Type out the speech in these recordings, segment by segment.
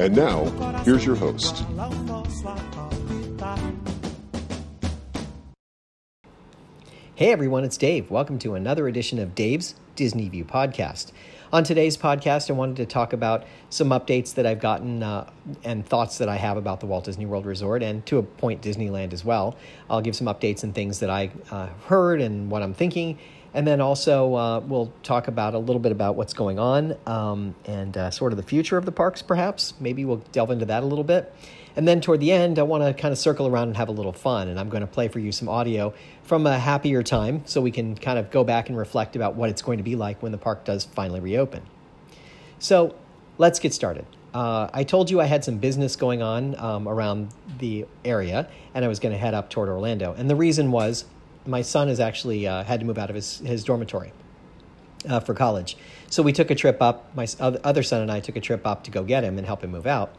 And now, here's your host. Hey everyone, it's Dave. Welcome to another edition of Dave's Disney View podcast. On today's podcast, I wanted to talk about some updates that I've gotten uh, and thoughts that I have about the Walt Disney World Resort and to a point Disneyland as well. I'll give some updates and things that I uh, heard and what I'm thinking. And then also, uh, we'll talk about a little bit about what's going on um, and uh, sort of the future of the parks, perhaps. Maybe we'll delve into that a little bit. And then toward the end, I want to kind of circle around and have a little fun. And I'm going to play for you some audio from a happier time so we can kind of go back and reflect about what it's going to be like when the park does finally reopen. So let's get started. Uh, I told you I had some business going on um, around the area, and I was going to head up toward Orlando. And the reason was my son has actually uh, had to move out of his, his dormitory uh, for college. So we took a trip up. My other son and I took a trip up to go get him and help him move out.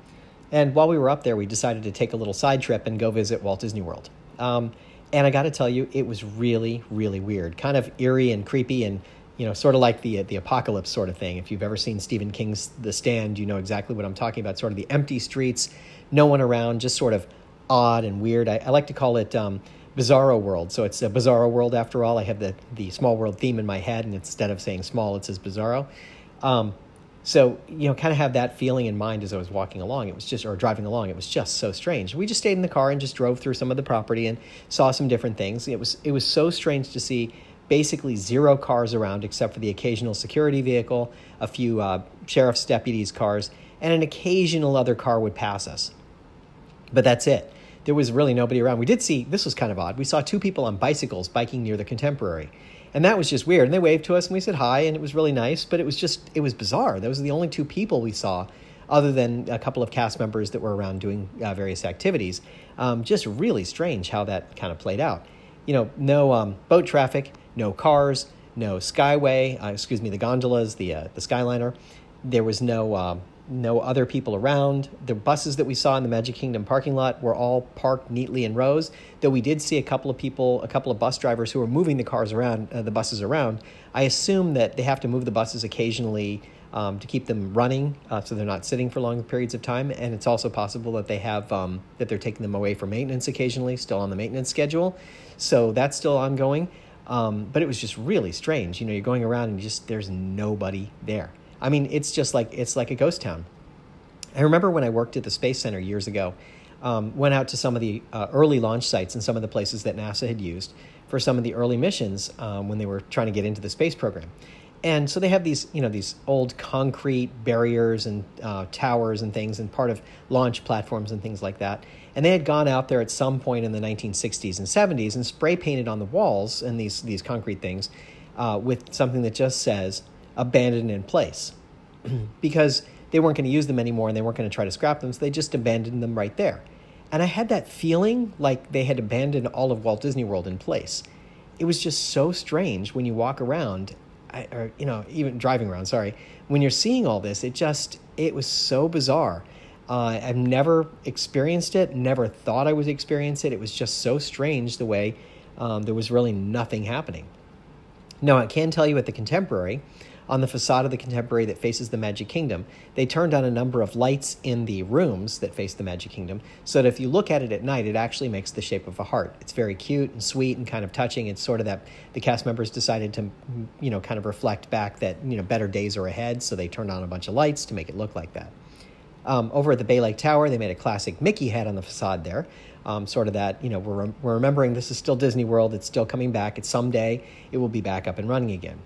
And while we were up there, we decided to take a little side trip and go visit Walt Disney World. Um, and I got to tell you, it was really, really weird, kind of eerie and creepy, and you know, sort of like the the apocalypse sort of thing. If you've ever seen Stephen King's The Stand, you know exactly what I'm talking about. Sort of the empty streets, no one around, just sort of odd and weird. I, I like to call it um, Bizarro World. So it's a Bizarro World after all. I have the the Small World theme in my head, and instead of saying small, it says Bizarro. Um, so, you know, kind of have that feeling in mind as I was walking along. It was just, or driving along, it was just so strange. We just stayed in the car and just drove through some of the property and saw some different things. It was, it was so strange to see basically zero cars around except for the occasional security vehicle, a few uh, sheriff's deputies' cars, and an occasional other car would pass us. But that's it. There was really nobody around. We did see, this was kind of odd. We saw two people on bicycles biking near the Contemporary and that was just weird. And they waved to us and we said hi, and it was really nice, but it was just, it was bizarre. Those were the only two people we saw, other than a couple of cast members that were around doing uh, various activities. Um, just really strange how that kind of played out. You know, no um, boat traffic, no cars, no skyway, uh, excuse me, the gondolas, the, uh, the Skyliner. There was no um, no other people around. The buses that we saw in the Magic Kingdom parking lot were all parked neatly in rows. Though we did see a couple of people, a couple of bus drivers who were moving the cars around, uh, the buses around. I assume that they have to move the buses occasionally um, to keep them running, uh, so they're not sitting for long periods of time. And it's also possible that they have um, that they're taking them away for maintenance occasionally, still on the maintenance schedule. So that's still ongoing. Um, but it was just really strange. You know, you're going around and just there's nobody there. I mean, it's just like it's like a ghost town. I remember when I worked at the Space Center years ago, um, went out to some of the uh, early launch sites and some of the places that NASA had used for some of the early missions um, when they were trying to get into the space program. And so they have these, you know, these old concrete barriers and uh, towers and things, and part of launch platforms and things like that. And they had gone out there at some point in the 1960s and 70s and spray painted on the walls and these these concrete things uh, with something that just says abandoned in place because they weren't going to use them anymore and they weren't going to try to scrap them, so they just abandoned them right there. And I had that feeling like they had abandoned all of Walt Disney World in place. It was just so strange when you walk around, or you know, even driving around. Sorry, when you're seeing all this, it just it was so bizarre. Uh, I've never experienced it, never thought I would experience it. It was just so strange the way um, there was really nothing happening. Now, I can tell you at the Contemporary, on the facade of the Contemporary that faces the Magic Kingdom, they turned on a number of lights in the rooms that face the Magic Kingdom so that if you look at it at night, it actually makes the shape of a heart. It's very cute and sweet and kind of touching. It's sort of that the cast members decided to, you know, kind of reflect back that, you know, better days are ahead, so they turned on a bunch of lights to make it look like that. Um, over at the Bay Lake Tower, they made a classic Mickey head on the facade there. Um, sort of that, you know, we're, we're remembering this is still Disney World. It's still coming back. It's someday it will be back up and running again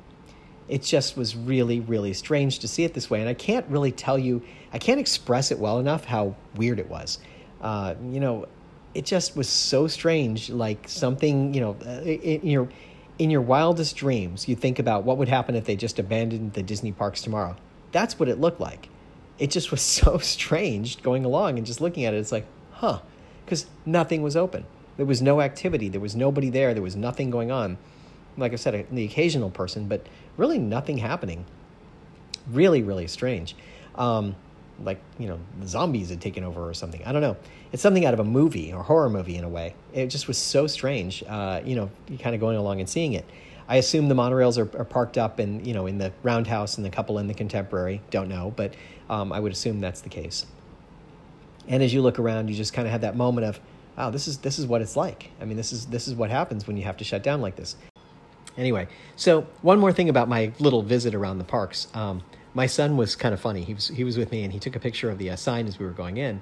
it just was really, really strange to see it this way. And I can't really tell you, I can't express it well enough how weird it was. Uh, you know, it just was so strange. Like something, you know, uh, in your in your wildest dreams, you think about what would happen if they just abandoned the Disney parks tomorrow. That's what it looked like. It just was so strange going along and just looking at it. It's like, huh, because nothing was open. There was no activity. There was nobody there. There was nothing going on. Like I said, the occasional person, but really nothing happening. Really, really strange. Um, like you know the zombies had taken over or something. I don't know. It's something out of a movie or horror movie in a way. It just was so strange uh, you know you kind of going along and seeing it. I assume the monorails are, are, parked up in you know in the roundhouse and the couple in the contemporary. Don't know but um, i would assume that's the case. And as you look around you just kind of have that moment of wow this is this is what it's like. I mean this is this is what happens when you have to shut down like this anyway so one more thing about my little visit around the parks um, my son was kind of funny. He was he was with me and he took a picture of the uh, sign as we were going in,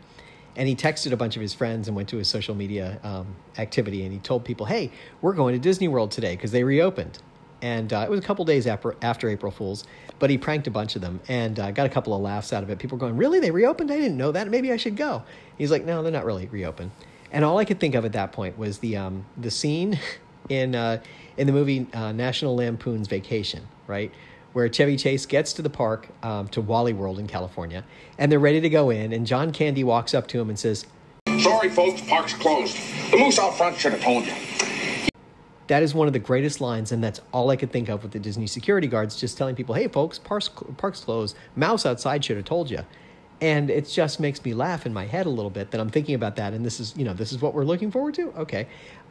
and he texted a bunch of his friends and went to his social media um, activity and he told people, "Hey, we're going to Disney World today because they reopened." And uh, it was a couple days after after April Fools, but he pranked a bunch of them and uh, got a couple of laughs out of it. People were going, "Really? They reopened? I didn't know that. Maybe I should go." He's like, "No, they're not really reopened." And all I could think of at that point was the um, the scene in uh, in the movie uh, National Lampoon's Vacation, right? where Chevy Chase gets to the park um, to Wally World in California, and they're ready to go in, and John Candy walks up to him and says, Sorry, folks, park's closed. The moose out front should have told you. That is one of the greatest lines, and that's all I could think of with the Disney security guards just telling people, hey, folks, park's, park's closed. Mouse outside should have told you. And it just makes me laugh in my head a little bit that I'm thinking about that, and this is, you know, this is what we're looking forward to? Okay.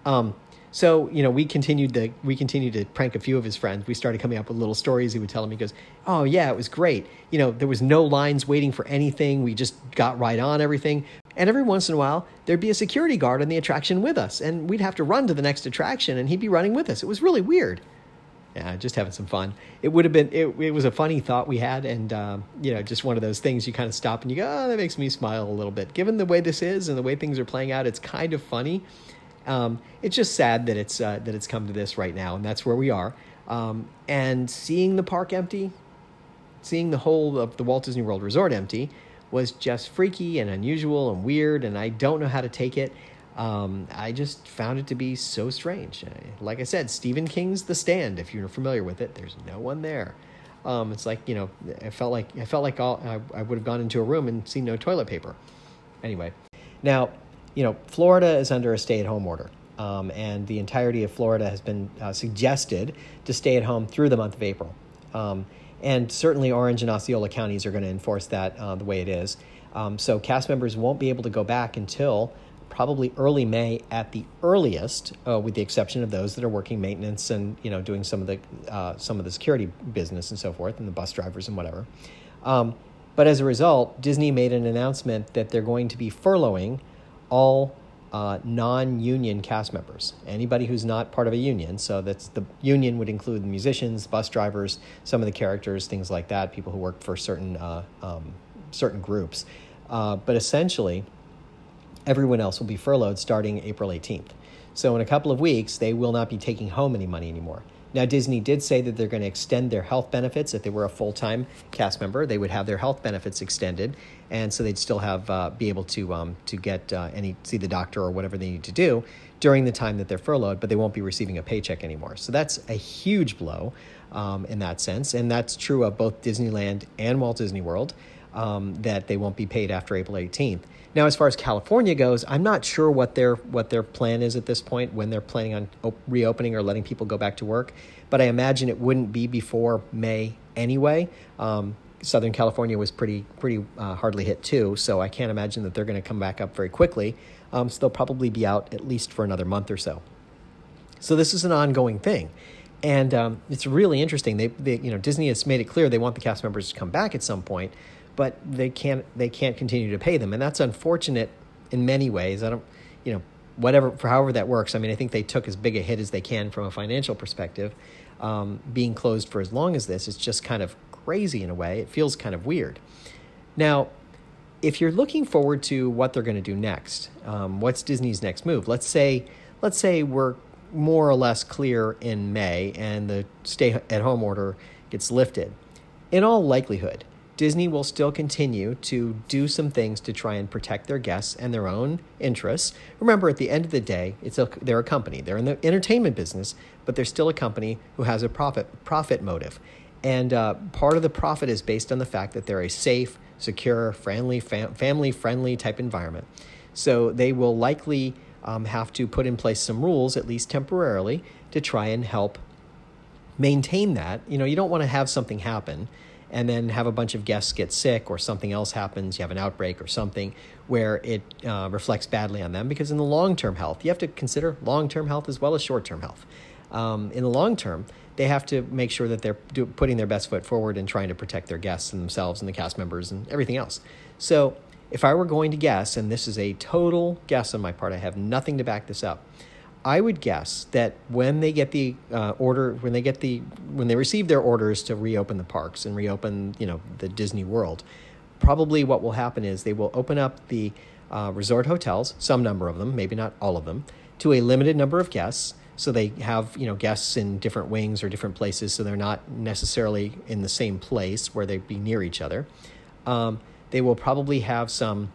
Um, so you know, we continued to we continued to prank a few of his friends. We started coming up with little stories. He would tell him. He goes, "Oh yeah, it was great. You know, there was no lines waiting for anything. We just got right on everything. And every once in a while, there'd be a security guard on the attraction with us, and we'd have to run to the next attraction, and he'd be running with us. It was really weird. Yeah, just having some fun. It would have been. It, it was a funny thought we had, and um, you know, just one of those things you kind of stop and you go, "Oh, that makes me smile a little bit." Given the way this is and the way things are playing out, it's kind of funny. Um, it's just sad that it's uh, that it's come to this right now, and that's where we are. Um, and seeing the park empty, seeing the whole of the Walt Disney World Resort empty, was just freaky and unusual and weird, and I don't know how to take it. Um, I just found it to be so strange. Like I said, Stephen King's The Stand. If you're familiar with it, there's no one there. Um, it's like you know, I felt like I felt like all, I, I would have gone into a room and seen no toilet paper. Anyway, now you know, Florida is under a stay at home order. Um, and the entirety of Florida has been uh, suggested to stay at home through the month of April. Um, and certainly Orange and Osceola counties are going to enforce that uh, the way it is. Um, so cast members won't be able to go back until probably early May at the earliest, uh, with the exception of those that are working maintenance and you know doing some of the uh, some of the security business and so forth, and the bus drivers and whatever. Um, but as a result, Disney made an announcement that they're going to be furloughing all uh, non-union cast members, anybody who's not part of a union. So that's the union would include musicians, bus drivers, some of the characters, things like that, people who work for certain uh, um, certain groups. Uh, but essentially, everyone else will be furloughed starting April 18th. So in a couple of weeks, they will not be taking home any money anymore. Now, Disney did say that they're going to extend their health benefits. If they were a full time cast member, they would have their health benefits extended, and so they'd still have uh, be able to um, to get uh, any see the doctor or whatever they need to do during the time that they're furloughed, but they won't be receiving a paycheck anymore. So that's a huge blow um, in that sense, and that's true of both Disneyland and Walt Disney World. Um, that they won't be paid after April 18th. Now, as far as California goes, I'm not sure what their what their plan is at this point when they're planning on op- reopening or letting people go back to work. But I imagine it wouldn't be before May anyway. Um, Southern California was pretty pretty uh, hardly hit too, so I can't imagine that they're going to come back up very quickly. Um, so they'll probably be out at least for another month or so. So this is an ongoing thing, and um, it's really interesting. They, they, you know, Disney has made it clear they want the cast members to come back at some point, but they can't they can't continue to pay them, and that's unfortunate in many ways. I don't, you know, whatever for however that works. I mean, I think they took as big a hit as they can from a financial perspective. Um, being closed for as long as this is just kind of crazy in a way. It feels kind of weird. Now, if you're looking forward to what they're going to do next, um, what's Disney's next move? Let's say, let's say we're more or less clear in May and the stay at home order gets lifted. In all likelihood, Disney will still continue to do some things to try and protect their guests and their own interests. Remember, at the end of the day, it's a, they're a company. They're in the entertainment business, but they're still a company who has a profit profit motive. And uh, part of the profit is based on the fact that they're a safe, secure, friendly, fam- family friendly type environment. So they will likely um, have to put in place some rules, at least temporarily, to try and help maintain that. You know, you don't want to have something happen and then have a bunch of guests get sick or something else happens, you have an outbreak or something where it uh, reflects badly on them. Because in the long term health, you have to consider long term health as well as short term health. Um, in the long term, they have to make sure that they're do, putting their best foot forward and trying to protect their guests and themselves and the cast members and everything else. So, if I were going to guess, and this is a total guess on my part, I have nothing to back this up. I would guess that when they get the uh, order, when they get the, when they receive their orders to reopen the parks and reopen, you know, the Disney World, probably what will happen is they will open up the uh, resort hotels, some number of them, maybe not all of them, to a limited number of guests. So they have, you know, guests in different wings or different places, so they're not necessarily in the same place where they'd be near each other. Um, they will probably have some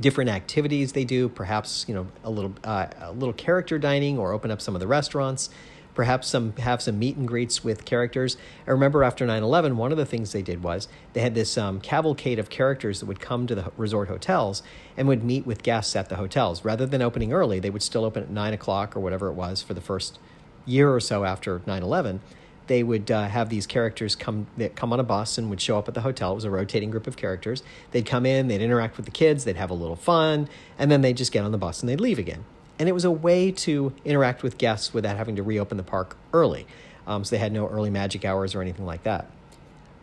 different activities they do, perhaps you know a little uh, a little character dining or open up some of the restaurants. Perhaps some have some meet and greets with characters. I remember after 9/11, one of the things they did was they had this um, cavalcade of characters that would come to the resort hotels and would meet with guests at the hotels. Rather than opening early, they would still open at nine o'clock or whatever it was for the first year or so after 9/11 they would uh, have these characters come that come on a bus and would show up at the hotel. It was a rotating group of characters. They'd come in, they'd interact with the kids, they'd have a little fun, and then they'd just get on the bus and they'd leave again. And it was a way to interact with guests without having to reopen the park early. Um, so they had no early magic hours or anything like that.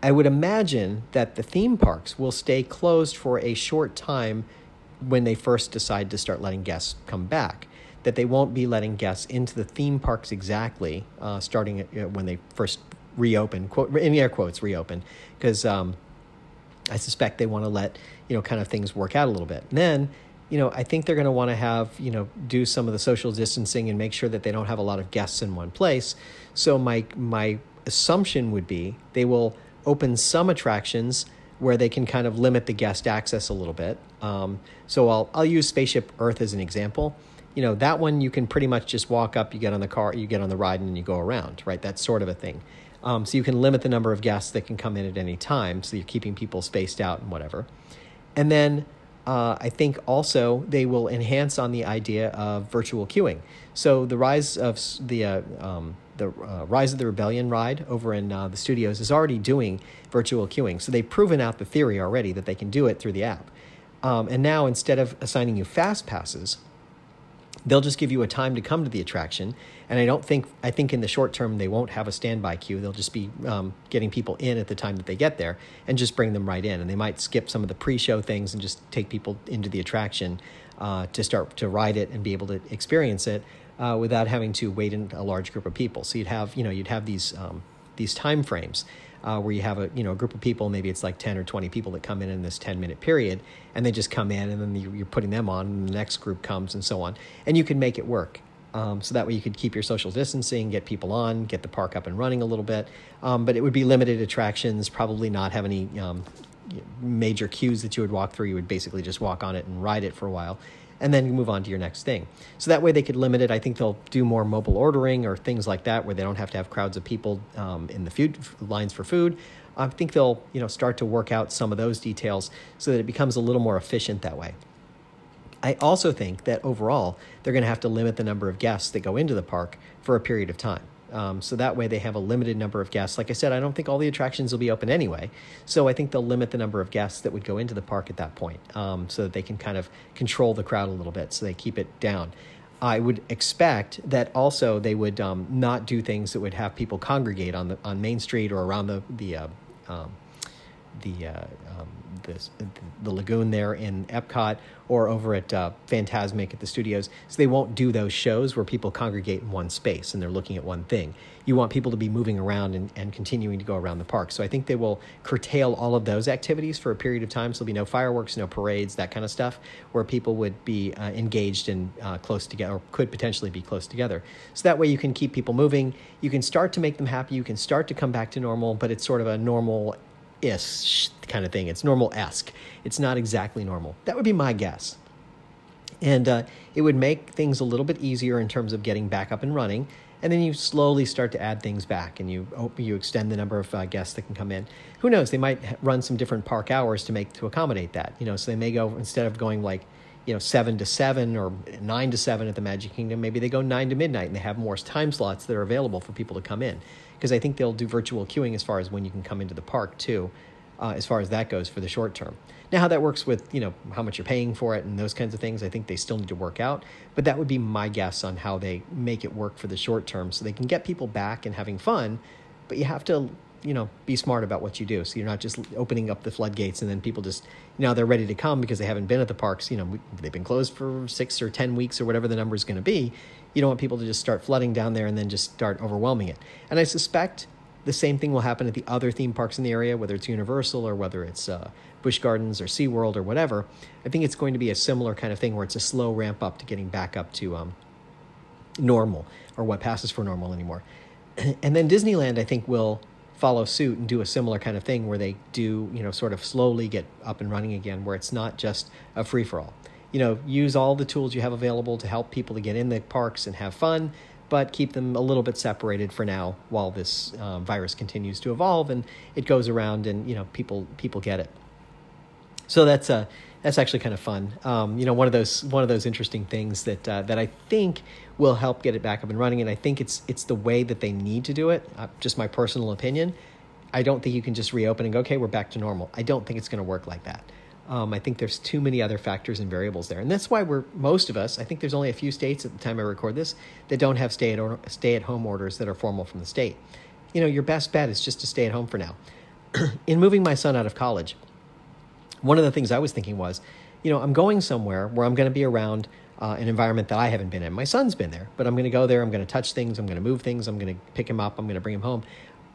I would imagine that the theme parks will stay closed for a short time when they first decide to start letting guests come back that they won't be letting guests into the theme parks exactly, uh, starting at, you know, when they first reopen, quote in air quotes reopen, because um, I suspect they want to let you know kind of things work out a little bit. And then you know I think they're going to want to have you know do some of the social distancing and make sure that they don't have a lot of guests in one place. So my my assumption would be they will open some attractions where they can kind of limit the guest access a little bit. Um, so I'll I'll use Spaceship Earth as an example you know that one you can pretty much just walk up you get on the car you get on the ride and you go around right that's sort of a thing um, so you can limit the number of guests that can come in at any time so you're keeping people spaced out and whatever and then uh, i think also they will enhance on the idea of virtual queuing so the rise of the uh, um, the uh, Rise of the Rebellion ride over in uh, the studios is already doing virtual queuing. So they've proven out the theory already that they can do it through the app. Um, and now instead of assigning you fast passes, they'll just give you a time to come to the attraction. And i don't think i think in the short term they won't have a standby queue. They'll just be um, getting people in at the time that they get there and just bring them right in. And they might skip some of the pre-show things and just take people into the attraction uh, to start to ride it and be able to experience it uh, without having to wait in a large group of people. So you'd have you know you'd have these um, these time frames uh, where you have a you know a group of people, maybe it's like ten or twenty people that come in in this ten minute period, and they just come in, and then you're putting them on, and the next group comes, and so on, and you can make it work. Um, so that way you could keep your social distancing, get people on, get the park up and running a little bit. Um, but it would be limited attractions, probably not have any um, major queues that you would walk through. You would basically just walk on it and ride it for a while and then you move on to your next thing. So that way they could limit it. I think they'll do more mobile ordering or things like that where they don't have to have crowds of people um, in the food lines for food. I think they'll you know start to work out some of those details so that it becomes a little more efficient that way. I also think that overall they're going to have to limit the number of guests that go into the park for a period of time. Um, so that way they have a limited number of guests. Like I said, I don't think all the attractions will be open anyway. So I think they'll limit the number of guests that would go into the park at that point um, so that they can kind of control the crowd a little bit so they keep it down. I would expect that also they would um, not do things that would have people congregate on the on Main Street or around the the uh, um, the uh, um, this, the lagoon there in Epcot or over at uh, Fantasmic at the studios. So they won't do those shows where people congregate in one space and they're looking at one thing. You want people to be moving around and, and continuing to go around the park. So I think they will curtail all of those activities for a period of time. So there'll be no fireworks, no parades, that kind of stuff, where people would be uh, engaged and uh, close together or could potentially be close together. So that way you can keep people moving. You can start to make them happy. You can start to come back to normal, but it's sort of a normal ish kind of thing. It's normal esque. It's not exactly normal. That would be my guess. And uh, it would make things a little bit easier in terms of getting back up and running. And then you slowly start to add things back, and you you extend the number of uh, guests that can come in. Who knows? They might run some different park hours to make to accommodate that. You know, so they may go instead of going like you know seven to seven or nine to seven at the Magic Kingdom, maybe they go nine to midnight, and they have more time slots that are available for people to come in. Because I think they'll do virtual queuing as far as when you can come into the park too, uh, as far as that goes for the short term. Now, how that works with you know how much you're paying for it and those kinds of things, I think they still need to work out. But that would be my guess on how they make it work for the short term, so they can get people back and having fun. But you have to you know be smart about what you do, so you're not just opening up the floodgates and then people just you know they're ready to come because they haven't been at the parks. You know they've been closed for six or ten weeks or whatever the number is going to be. You don't want people to just start flooding down there and then just start overwhelming it. And I suspect the same thing will happen at the other theme parks in the area, whether it's Universal or whether it's uh, Busch Gardens or SeaWorld or whatever. I think it's going to be a similar kind of thing where it's a slow ramp up to getting back up to um, normal or what passes for normal anymore. And then Disneyland, I think, will follow suit and do a similar kind of thing where they do, you know, sort of slowly get up and running again, where it's not just a free for all. You know, use all the tools you have available to help people to get in the parks and have fun but keep them a little bit separated for now while this uh, virus continues to evolve and it goes around and you know people people get it. So that's uh, that's actually kind of fun. Um, you know, one of those one of those interesting things that uh, that I think will help get it back up and running, and I think it's it's the way that they need to do it. Uh, just my personal opinion. I don't think you can just reopen and go, okay, we're back to normal. I don't think it's going to work like that. Um, I think there's too many other factors and variables there, and that's why we're most of us. I think there's only a few states at the time I record this that don't have stay at stay at home orders that are formal from the state. You know, your best bet is just to stay at home for now. In moving my son out of college, one of the things I was thinking was, you know, I'm going somewhere where I'm going to be around uh, an environment that I haven't been in. My son's been there, but I'm going to go there. I'm going to touch things. I'm going to move things. I'm going to pick him up. I'm going to bring him home.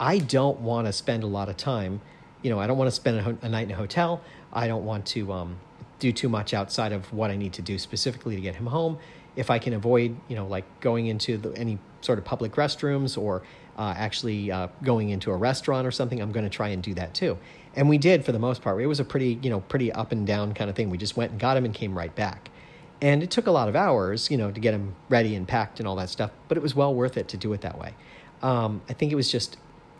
I don't want to spend a lot of time. You know, I don't want to spend a night in a hotel. I don't want to um, do too much outside of what I need to do specifically to get him home. If I can avoid, you know, like going into the, any sort of public restrooms or uh, actually uh, going into a restaurant or something, I'm going to try and do that too. And we did for the most part. It was a pretty, you know, pretty up and down kind of thing. We just went and got him and came right back. And it took a lot of hours, you know, to get him ready and packed and all that stuff, but it was well worth it to do it that way. Um, I think it was just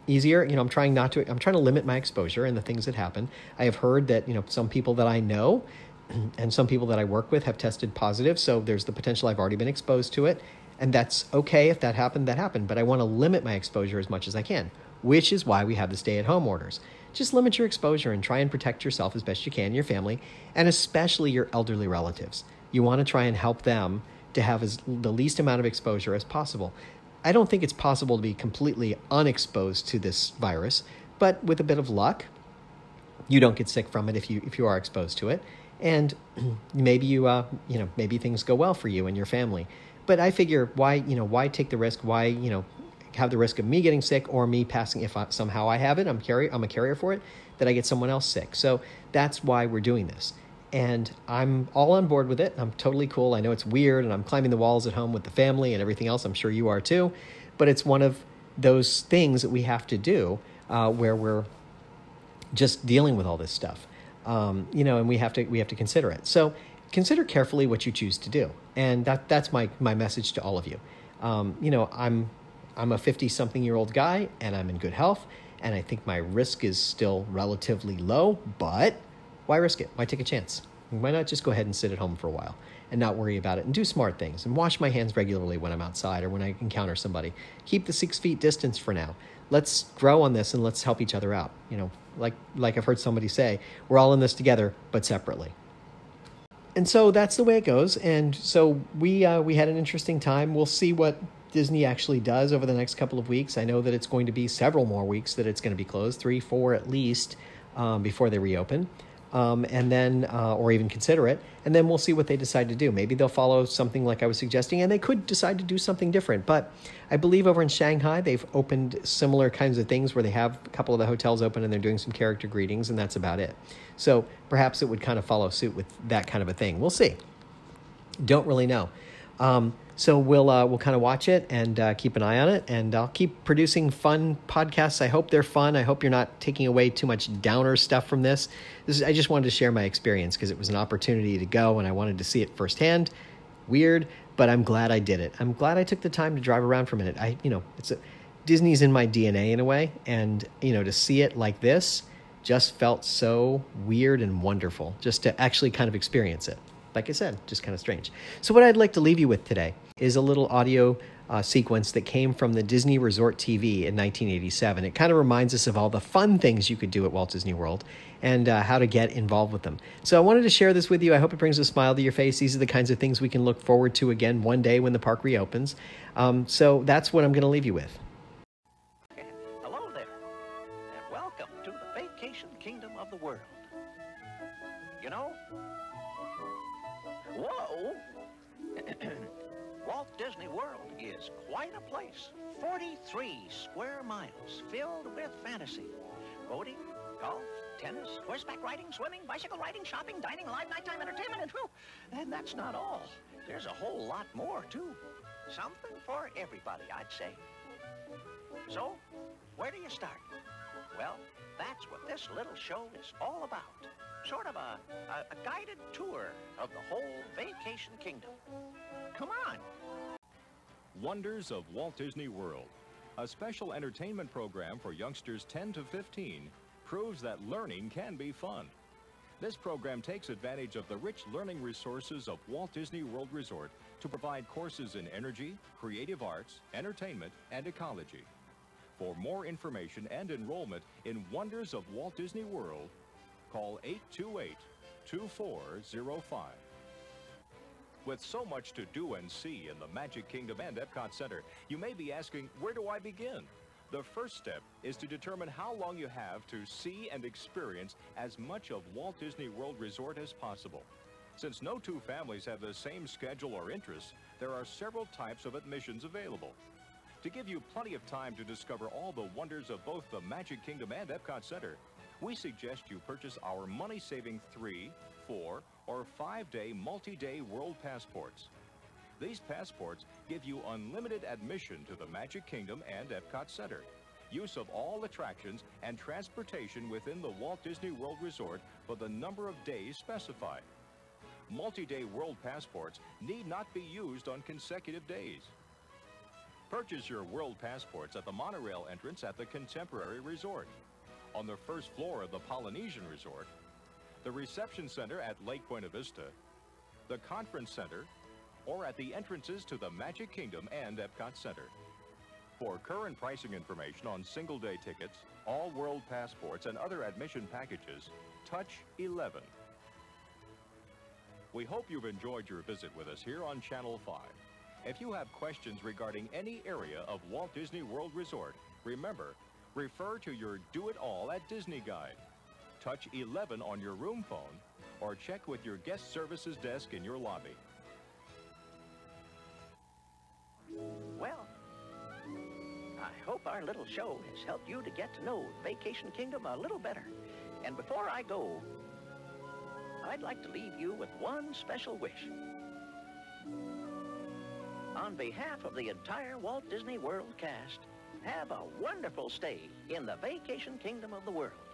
easier. You know, I'm trying not to, I'm trying to limit my exposure and the things that happen. I have heard that, you know, some people that I know and some people that I work with have tested positive. So there's the potential I've already been exposed to it. And that's okay if that happened, that happened. But I want to limit my exposure as much as I can, which is why we have the stay at home orders. Just limit your exposure and try and protect yourself as best you can, your family, and especially your elderly relatives. You want to try and help them to have as the least amount of exposure as possible. I don't think it's possible to be completely unexposed to this virus, but with a bit of luck, you don't get sick from it if you if you are exposed to it, and maybe you uh, you know maybe things go well for you and your family. But I figure why you know why take the risk? Why you know have the risk of me getting sick or me passing if I, somehow I have it? I'm carry I'm a carrier for it. That I get someone else sick. So that's why we're doing this and I'm all on board with it. I'm totally cool. I know it's weird, and I'm climbing the walls at home with the family and everything else. I'm sure you are too, but it's one of those things that we have to do uh, where we're just dealing with all this stuff, um, you know, and we have to we have to consider it. So consider carefully what you choose to do, and that that's my my message to all of you. Um, you know, I'm I'm a 50 something year old guy, and I'm in good health, and I think my risk is still relatively low, but why risk it? Why take a chance? Why not just go ahead and sit at home for a while and not worry about it and do smart things and wash my hands regularly when I'm outside or when I encounter somebody. Keep the six feet distance for now. Let's grow on this and let's help each other out. You know, like like I've heard somebody say, we're all in this together, but separately. And so that's the way it goes. And so we uh, we had an interesting time. We'll see what Disney actually does over the next couple of weeks. I know that it's going to be several more weeks that it's going to be closed, three, four at least, um, before they reopen um, and then uh, or even consider it and then we'll see what they decide to do. Maybe they'll follow something like i was suggesting and they could decide to do something different. But i believe over in shanghai they've opened similar kinds of things where they have a couple of the hotels open and they're doing some character greetings and that's about it. So perhaps it would kind of follow suit with that kind of a thing. We'll see. Don't really know Um, so we'll uh, we'll kind of watch it and uh, keep an eye on it, and I'll keep producing fun podcasts. I hope they're fun. I hope you're not taking away too much downer stuff from this. This is, I just wanted to share my experience because it was an opportunity to go, and I wanted to see it firsthand. Weird, but I'm glad I did it. I'm glad I took the time to drive around for a minute. I you know it's a, Disney's in my DNA in a way, and you know to see it like this just felt so weird and wonderful just to actually kind of experience it. Like I said, just kind of strange. So, what I'd like to leave you with today is a little audio uh, sequence that came from the Disney Resort TV in 1987. It kind of reminds us of all the fun things you could do at Walt Disney World and uh, how to get involved with them. So, I wanted to share this with you. I hope it brings a smile to your face. These are the kinds of things we can look forward to again one day when the park reopens. Um, so, that's what I'm going to leave you with. Place. 43 square miles filled with fantasy. Boating, golf, tennis, horseback riding, swimming, bicycle riding, shopping, dining, live nighttime entertainment, and whew, and that's not all. There's a whole lot more, too. Something for everybody, I'd say. So, where do you start? Well, that's what this little show is all about. Sort of a, a, a guided tour of the whole vacation kingdom. Come on. Wonders of Walt Disney World, a special entertainment program for youngsters 10 to 15, proves that learning can be fun. This program takes advantage of the rich learning resources of Walt Disney World Resort to provide courses in energy, creative arts, entertainment, and ecology. For more information and enrollment in Wonders of Walt Disney World, call 828-2405. With so much to do and see in the Magic Kingdom and Epcot Center, you may be asking, where do I begin? The first step is to determine how long you have to see and experience as much of Walt Disney World Resort as possible. Since no two families have the same schedule or interests, there are several types of admissions available. To give you plenty of time to discover all the wonders of both the Magic Kingdom and Epcot Center, we suggest you purchase our money-saving three, four, or five-day multi-day world passports. These passports give you unlimited admission to the Magic Kingdom and Epcot Center, use of all attractions, and transportation within the Walt Disney World Resort for the number of days specified. Multi-day world passports need not be used on consecutive days. Purchase your world passports at the monorail entrance at the Contemporary Resort, on the first floor of the Polynesian Resort, the reception center at Lake Buena Vista, the conference center, or at the entrances to the Magic Kingdom and Epcot Center. For current pricing information on single-day tickets, all world passports, and other admission packages, touch 11. We hope you've enjoyed your visit with us here on Channel 5. If you have questions regarding any area of Walt Disney World Resort, remember, refer to your Do It All at Disney Guide. Touch 11 on your room phone or check with your guest services desk in your lobby. Well, I hope our little show has helped you to get to know Vacation Kingdom a little better. And before I go, I'd like to leave you with one special wish. On behalf of the entire Walt Disney World cast, have a wonderful stay in the Vacation Kingdom of the world.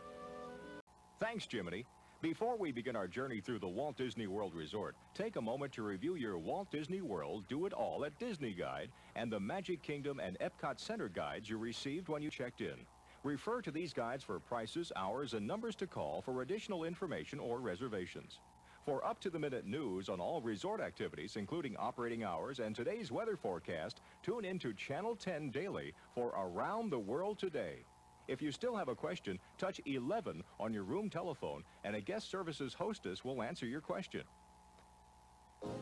Thanks, Jiminy. Before we begin our journey through the Walt Disney World Resort, take a moment to review your Walt Disney World Do It All at Disney Guide and the Magic Kingdom and Epcot Center guides you received when you checked in. Refer to these guides for prices, hours, and numbers to call for additional information or reservations. For up-to-the-minute news on all resort activities, including operating hours and today's weather forecast, tune in to Channel 10 daily for Around the World Today. If you still have a question, touch 11 on your room telephone and a guest services hostess will answer your question.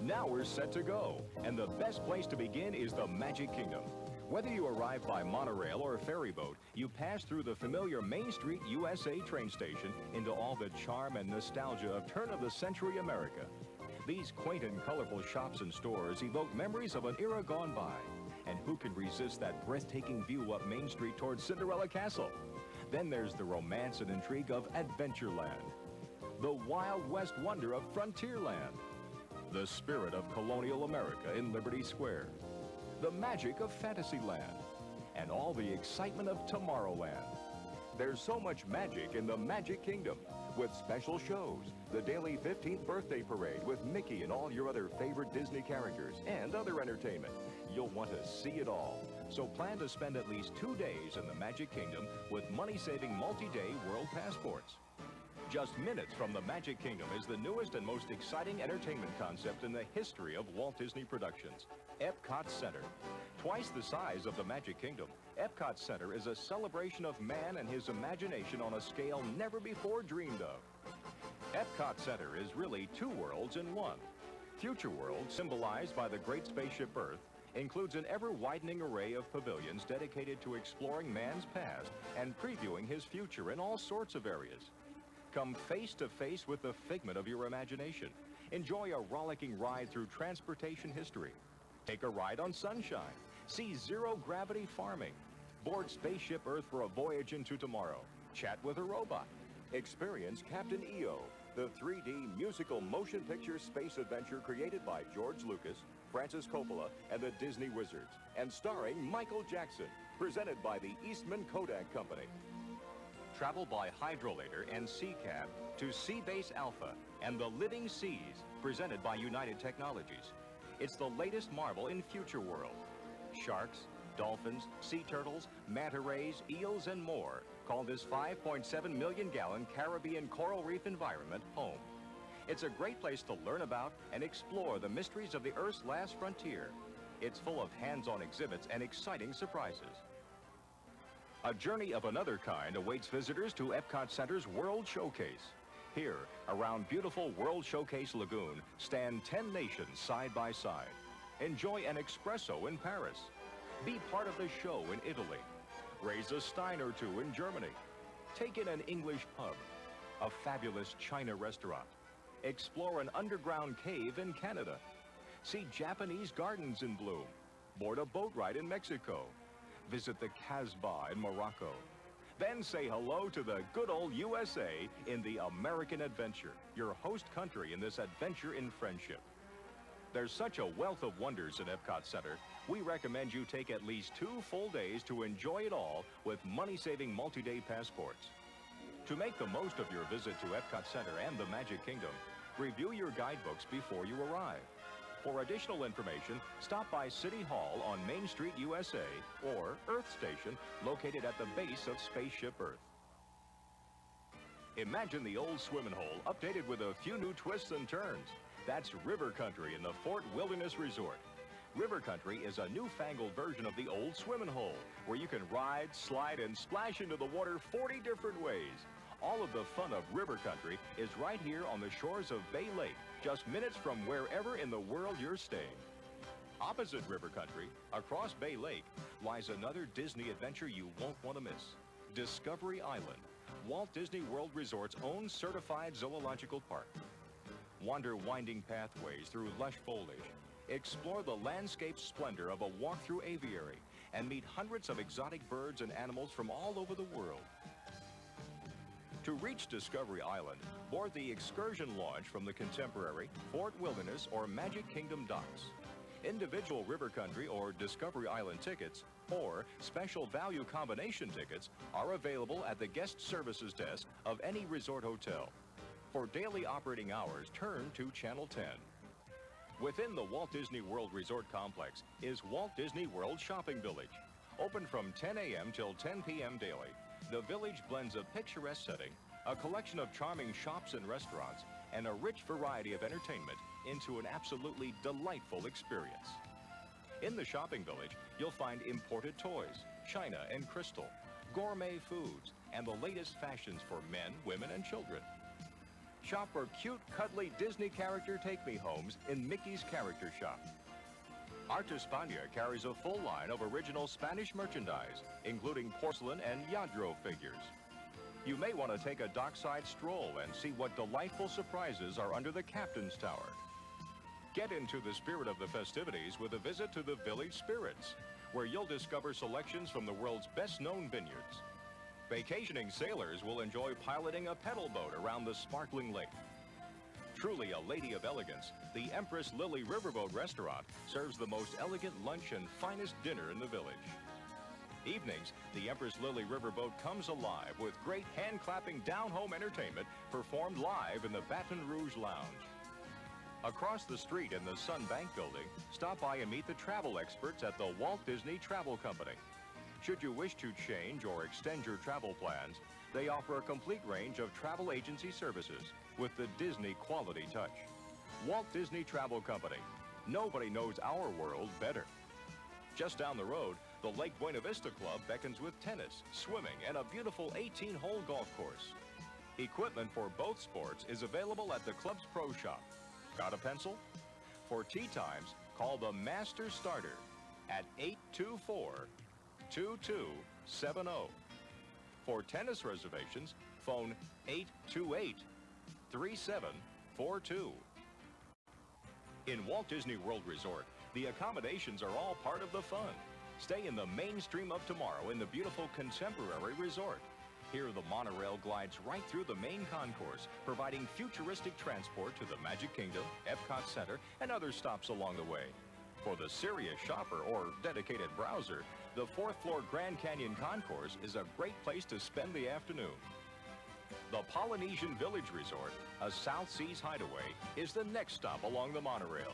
Now we're set to go, and the best place to begin is the Magic Kingdom. Whether you arrive by monorail or ferry boat, you pass through the familiar Main Street USA train station into all the charm and nostalgia of turn-of-the-century America. These quaint and colorful shops and stores evoke memories of an era gone by. And who can resist that breathtaking view up Main Street towards Cinderella Castle? Then there's the romance and intrigue of Adventureland, the Wild West wonder of Frontierland, the spirit of colonial America in Liberty Square, the magic of Fantasyland, and all the excitement of Tomorrowland. There's so much magic in the Magic Kingdom with special shows, the daily 15th birthday parade with Mickey and all your other favorite Disney characters, and other entertainment. You'll want to see it all. So plan to spend at least two days in the Magic Kingdom with money-saving multi-day world passports. Just minutes from the Magic Kingdom is the newest and most exciting entertainment concept in the history of Walt Disney Productions, Epcot Center. Twice the size of the Magic Kingdom, Epcot Center is a celebration of man and his imagination on a scale never before dreamed of. Epcot Center is really two worlds in one. Future World, symbolized by the great spaceship Earth, includes an ever-widening array of pavilions dedicated to exploring man's past and previewing his future in all sorts of areas. Come face to face with the figment of your imagination. Enjoy a rollicking ride through transportation history. Take a ride on sunshine. See zero-gravity farming. Board Spaceship Earth for a voyage into tomorrow. Chat with a robot. Experience Captain EO, the 3D musical motion picture space adventure created by George Lucas, Francis Coppola, and the Disney Wizards, and starring Michael Jackson, presented by the Eastman Kodak Company. Travel by Hydrolator and Sea-Cab to Seabase Alpha and the Living Seas, presented by United Technologies. It's the latest marvel in Future World. Sharks, dolphins, sea turtles, manta rays, eels, and more call this 5.7 million gallon Caribbean coral reef environment home. It's a great place to learn about and explore the mysteries of the Earth's last frontier. It's full of hands-on exhibits and exciting surprises. A journey of another kind awaits visitors to Epcot Center's World Showcase. Here, around beautiful World Showcase Lagoon, stand 10 nations side by side. Enjoy an espresso in Paris. Be part of the show in Italy. Raise a stein or two in Germany. Take in an English pub. A fabulous China restaurant. Explore an underground cave in Canada. See Japanese gardens in bloom. Board a boat ride in Mexico. Visit the Casbah in Morocco. Then say hello to the good old USA in the American Adventure, your host country in this adventure in friendship. There's such a wealth of wonders at Epcot Center, we recommend you take at least two full days to enjoy it all with money-saving multi-day passports. To make the most of your visit to Epcot Center and the Magic Kingdom, review your guidebooks before you arrive. For additional information, stop by City Hall on Main Street, USA, or Earth Station, located at the base of Spaceship Earth. Imagine the old swimming hole updated with a few new twists and turns. That's River Country in the Fort Wilderness Resort. River Country is a newfangled version of the old swimming hole, where you can ride, slide, and splash into the water 40 different ways. All of the fun of River Country is right here on the shores of Bay Lake, just minutes from wherever in the world you're staying. Opposite River Country, across Bay Lake, lies another Disney adventure you won't want to miss. Discovery Island, Walt Disney World Resort's own certified zoological park. Wander winding pathways through lush foliage. Explore the landscape splendor of a walk-through aviary and meet hundreds of exotic birds and animals from all over the world. To reach Discovery Island, board the excursion launch from the contemporary Fort Wilderness or Magic Kingdom docks. Individual River Country or Discovery Island tickets or special value combination tickets are available at the guest services desk of any resort hotel. For daily operating hours, turn to Channel 10. Within the Walt Disney World Resort Complex is Walt Disney World Shopping Village. Open from 10 a.m. till 10 p.m. daily, the village blends a picturesque setting, a collection of charming shops and restaurants, and a rich variety of entertainment into an absolutely delightful experience. In the shopping village, you'll find imported toys, china and crystal, gourmet foods, and the latest fashions for men, women, and children. Shop for cute, cuddly Disney character take-me-homes in Mickey's Character Shop. Art España carries a full line of original Spanish merchandise, including porcelain and Lladró figures. You may want to take a dockside stroll and see what delightful surprises are under the Captain's Tower. Get into the spirit of the festivities with a visit to the Village Spirits, where you'll discover selections from the world's best-known vineyards. Vacationing sailors will enjoy piloting a pedal boat around the sparkling lake. Truly a lady of elegance, the Empress Lily Riverboat Restaurant serves the most elegant lunch and finest dinner in the village. Evenings, the Empress Lily Riverboat comes alive with great hand-clapping down-home entertainment performed live in the Baton Rouge Lounge. Across the street in the Sun Bank building, stop by and meet the travel experts at the Walt Disney Travel Company. Should you wish to change or extend your travel plans, they offer a complete range of travel agency services with the Disney quality touch. Walt Disney Travel Company. Nobody knows our world better. Just down the road, the Lake Buena Vista Club beckons with tennis, swimming, and a beautiful 18-hole golf course. Equipment for both sports is available at the club's pro shop. Got a pencil? For tee times, call the Master Starter at 824-2270. For tennis reservations, phone 828-3742. In Walt Disney World Resort, the accommodations are all part of the fun. Stay in the mainstream of tomorrow in the beautiful contemporary resort. Here, the monorail glides right through the main concourse, providing futuristic transport to the Magic Kingdom, Epcot Center, and other stops along the way. For the serious shopper or dedicated browser, the fourth floor Grand Canyon Concourse is a great place to spend the afternoon. The Polynesian Village Resort, a South Seas hideaway, is the next stop along the monorail.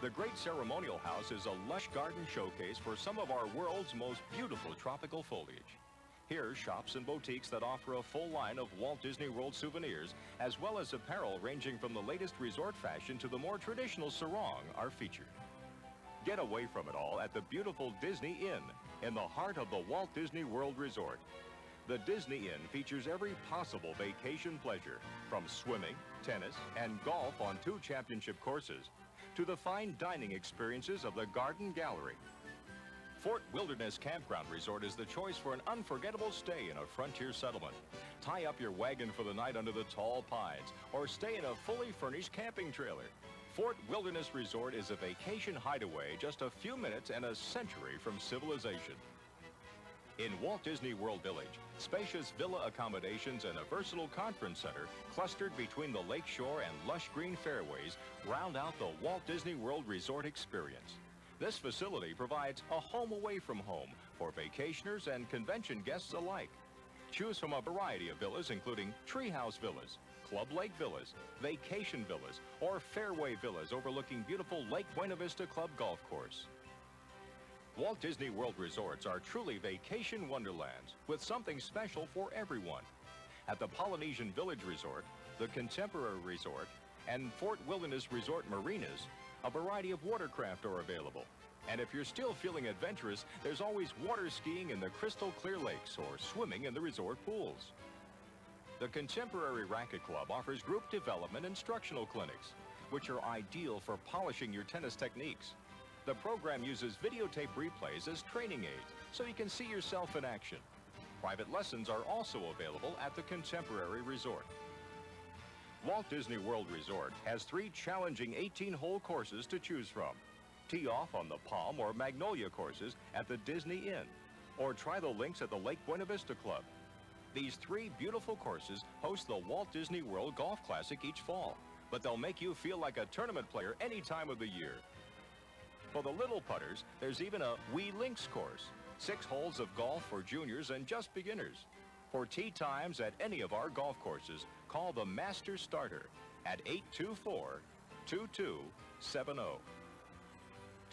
The Great Ceremonial House is a lush garden showcase for some of our world's most beautiful tropical foliage. Here, shops and boutiques that offer a full line of Walt Disney World souvenirs, as well as apparel ranging from the latest resort fashion to the more traditional sarong, are featured. Get away from it all at the beautiful Disney Inn in the heart of the Walt Disney World Resort. The Disney Inn features every possible vacation pleasure, from swimming, tennis, and golf on two championship courses, to the fine dining experiences of the Garden Gallery. Fort Wilderness Campground Resort is the choice for an unforgettable stay in a frontier settlement. Tie up your wagon for the night under the tall pines, or stay in a fully furnished camping trailer. Fort Wilderness Resort is a vacation hideaway just a few minutes and a century from civilization. In Walt Disney World Village, spacious villa accommodations and a versatile conference center clustered between the lakeshore and lush green fairways round out the Walt Disney World Resort experience. This facility provides a home away from home for vacationers and convention guests alike. Choose from a variety of villas including treehouse villas, Club Lake Villas, Vacation Villas, or Fairway Villas overlooking beautiful Lake Buena Vista Club Golf Course. Walt Disney World Resorts are truly vacation wonderlands with something special for everyone. At the Polynesian Village Resort, the Contemporary Resort, and Fort Wilderness Resort Marinas, a variety of watercraft are available. And if you're still feeling adventurous, there's always water skiing in the crystal clear lakes or swimming in the resort pools. The Contemporary Racket Club offers group development instructional clinics, which are ideal for polishing your tennis techniques. The program uses videotape replays as training aids, so you can see yourself in action. Private lessons are also available at the Contemporary Resort. Walt Disney World Resort has three challenging 18-hole courses to choose from. Tee off on the Palm or Magnolia courses at the Disney Inn, or try the links at the Lake Buena Vista Club. These three beautiful courses host the Walt Disney World Golf Classic each fall, but they'll make you feel like a tournament player any time of the year. For the little putters, there's even a Wee Links course. Six holes of golf for juniors and just beginners. For tee times at any of our golf courses, call the Master Starter at 824-2270.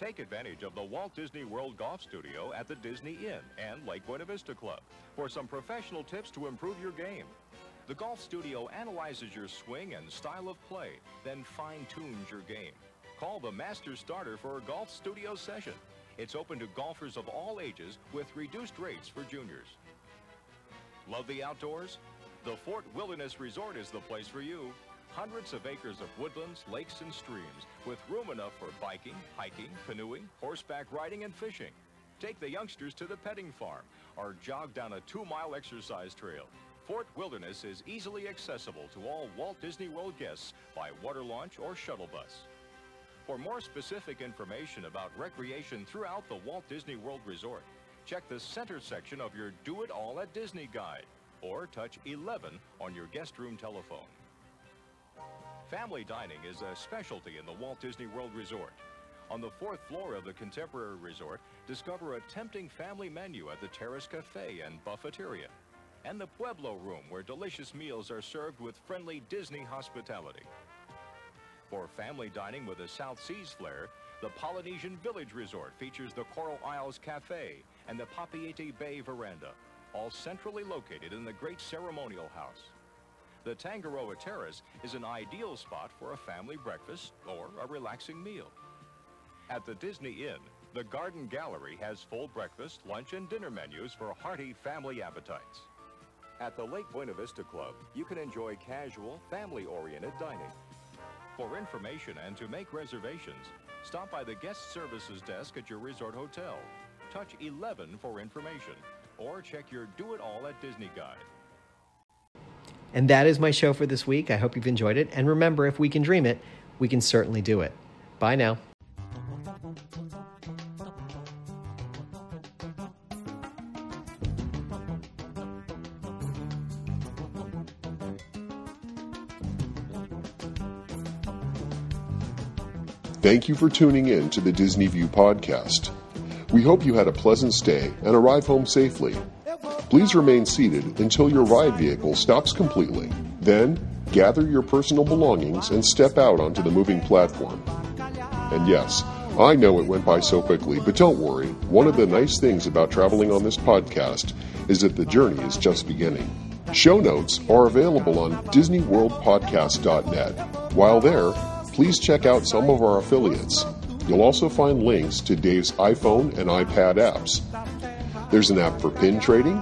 Take advantage of the Walt Disney World Golf Studio at the Disney Inn and Lake Buena Vista Club for some professional tips to improve your game. The Golf Studio analyzes your swing and style of play, then fine-tunes your game. Call the Master Starter for a Golf Studio session. It's open to golfers of all ages with reduced rates for juniors. Love the outdoors? The Fort Wilderness Resort is the place for you. Hundreds of acres of woodlands, lakes, and streams with room enough for biking, hiking, canoeing, horseback riding, and fishing. Take the youngsters to the petting farm or jog down a two-mile exercise trail. Fort Wilderness is easily accessible to all Walt Disney World guests by water launch or shuttle bus. For more specific information about recreation throughout the Walt Disney World Resort, check the center section of your Do It All at Disney guide or touch 11 on your guest room telephone. Family dining is a specialty in the Walt Disney World Resort. On the fourth floor of the Contemporary Resort, discover a tempting family menu at the Terrace Cafe and Buffeteria. And the Pueblo Room, where delicious meals are served with friendly Disney hospitality. For family dining with a South Seas flair, the Polynesian Village Resort features the Coral Isles Cafe and the Papeete Bay Veranda, all centrally located in the Great Ceremonial House. The Tangaroa Terrace is an ideal spot for a family breakfast or a relaxing meal. At the Disney Inn, the Garden Gallery has full breakfast, lunch, and dinner menus for hearty family appetites. At the Lake Buena Vista Club, you can enjoy casual, family-oriented dining. For information and to make reservations, stop by the guest services desk at your resort hotel. Touch 11 for information, or check your Do It All at Disney guide. And that is my show for this week. I hope you've enjoyed it. And remember, if we can dream it, we can certainly do it. Bye now. Thank you for tuning in to the Disney View podcast. We hope you had a pleasant stay and arrive home safely. Please remain seated until your ride vehicle stops completely. Then, gather your personal belongings and step out onto the moving platform. And yes, I know it went by so quickly, but don't worry. One of the nice things about traveling on this podcast is that the journey is just beginning. Show notes are available on DisneyWorldPodcast.net. While there, please check out some of our affiliates. You'll also find links to Dave's iPhone and iPad apps. There's an app for pin trading,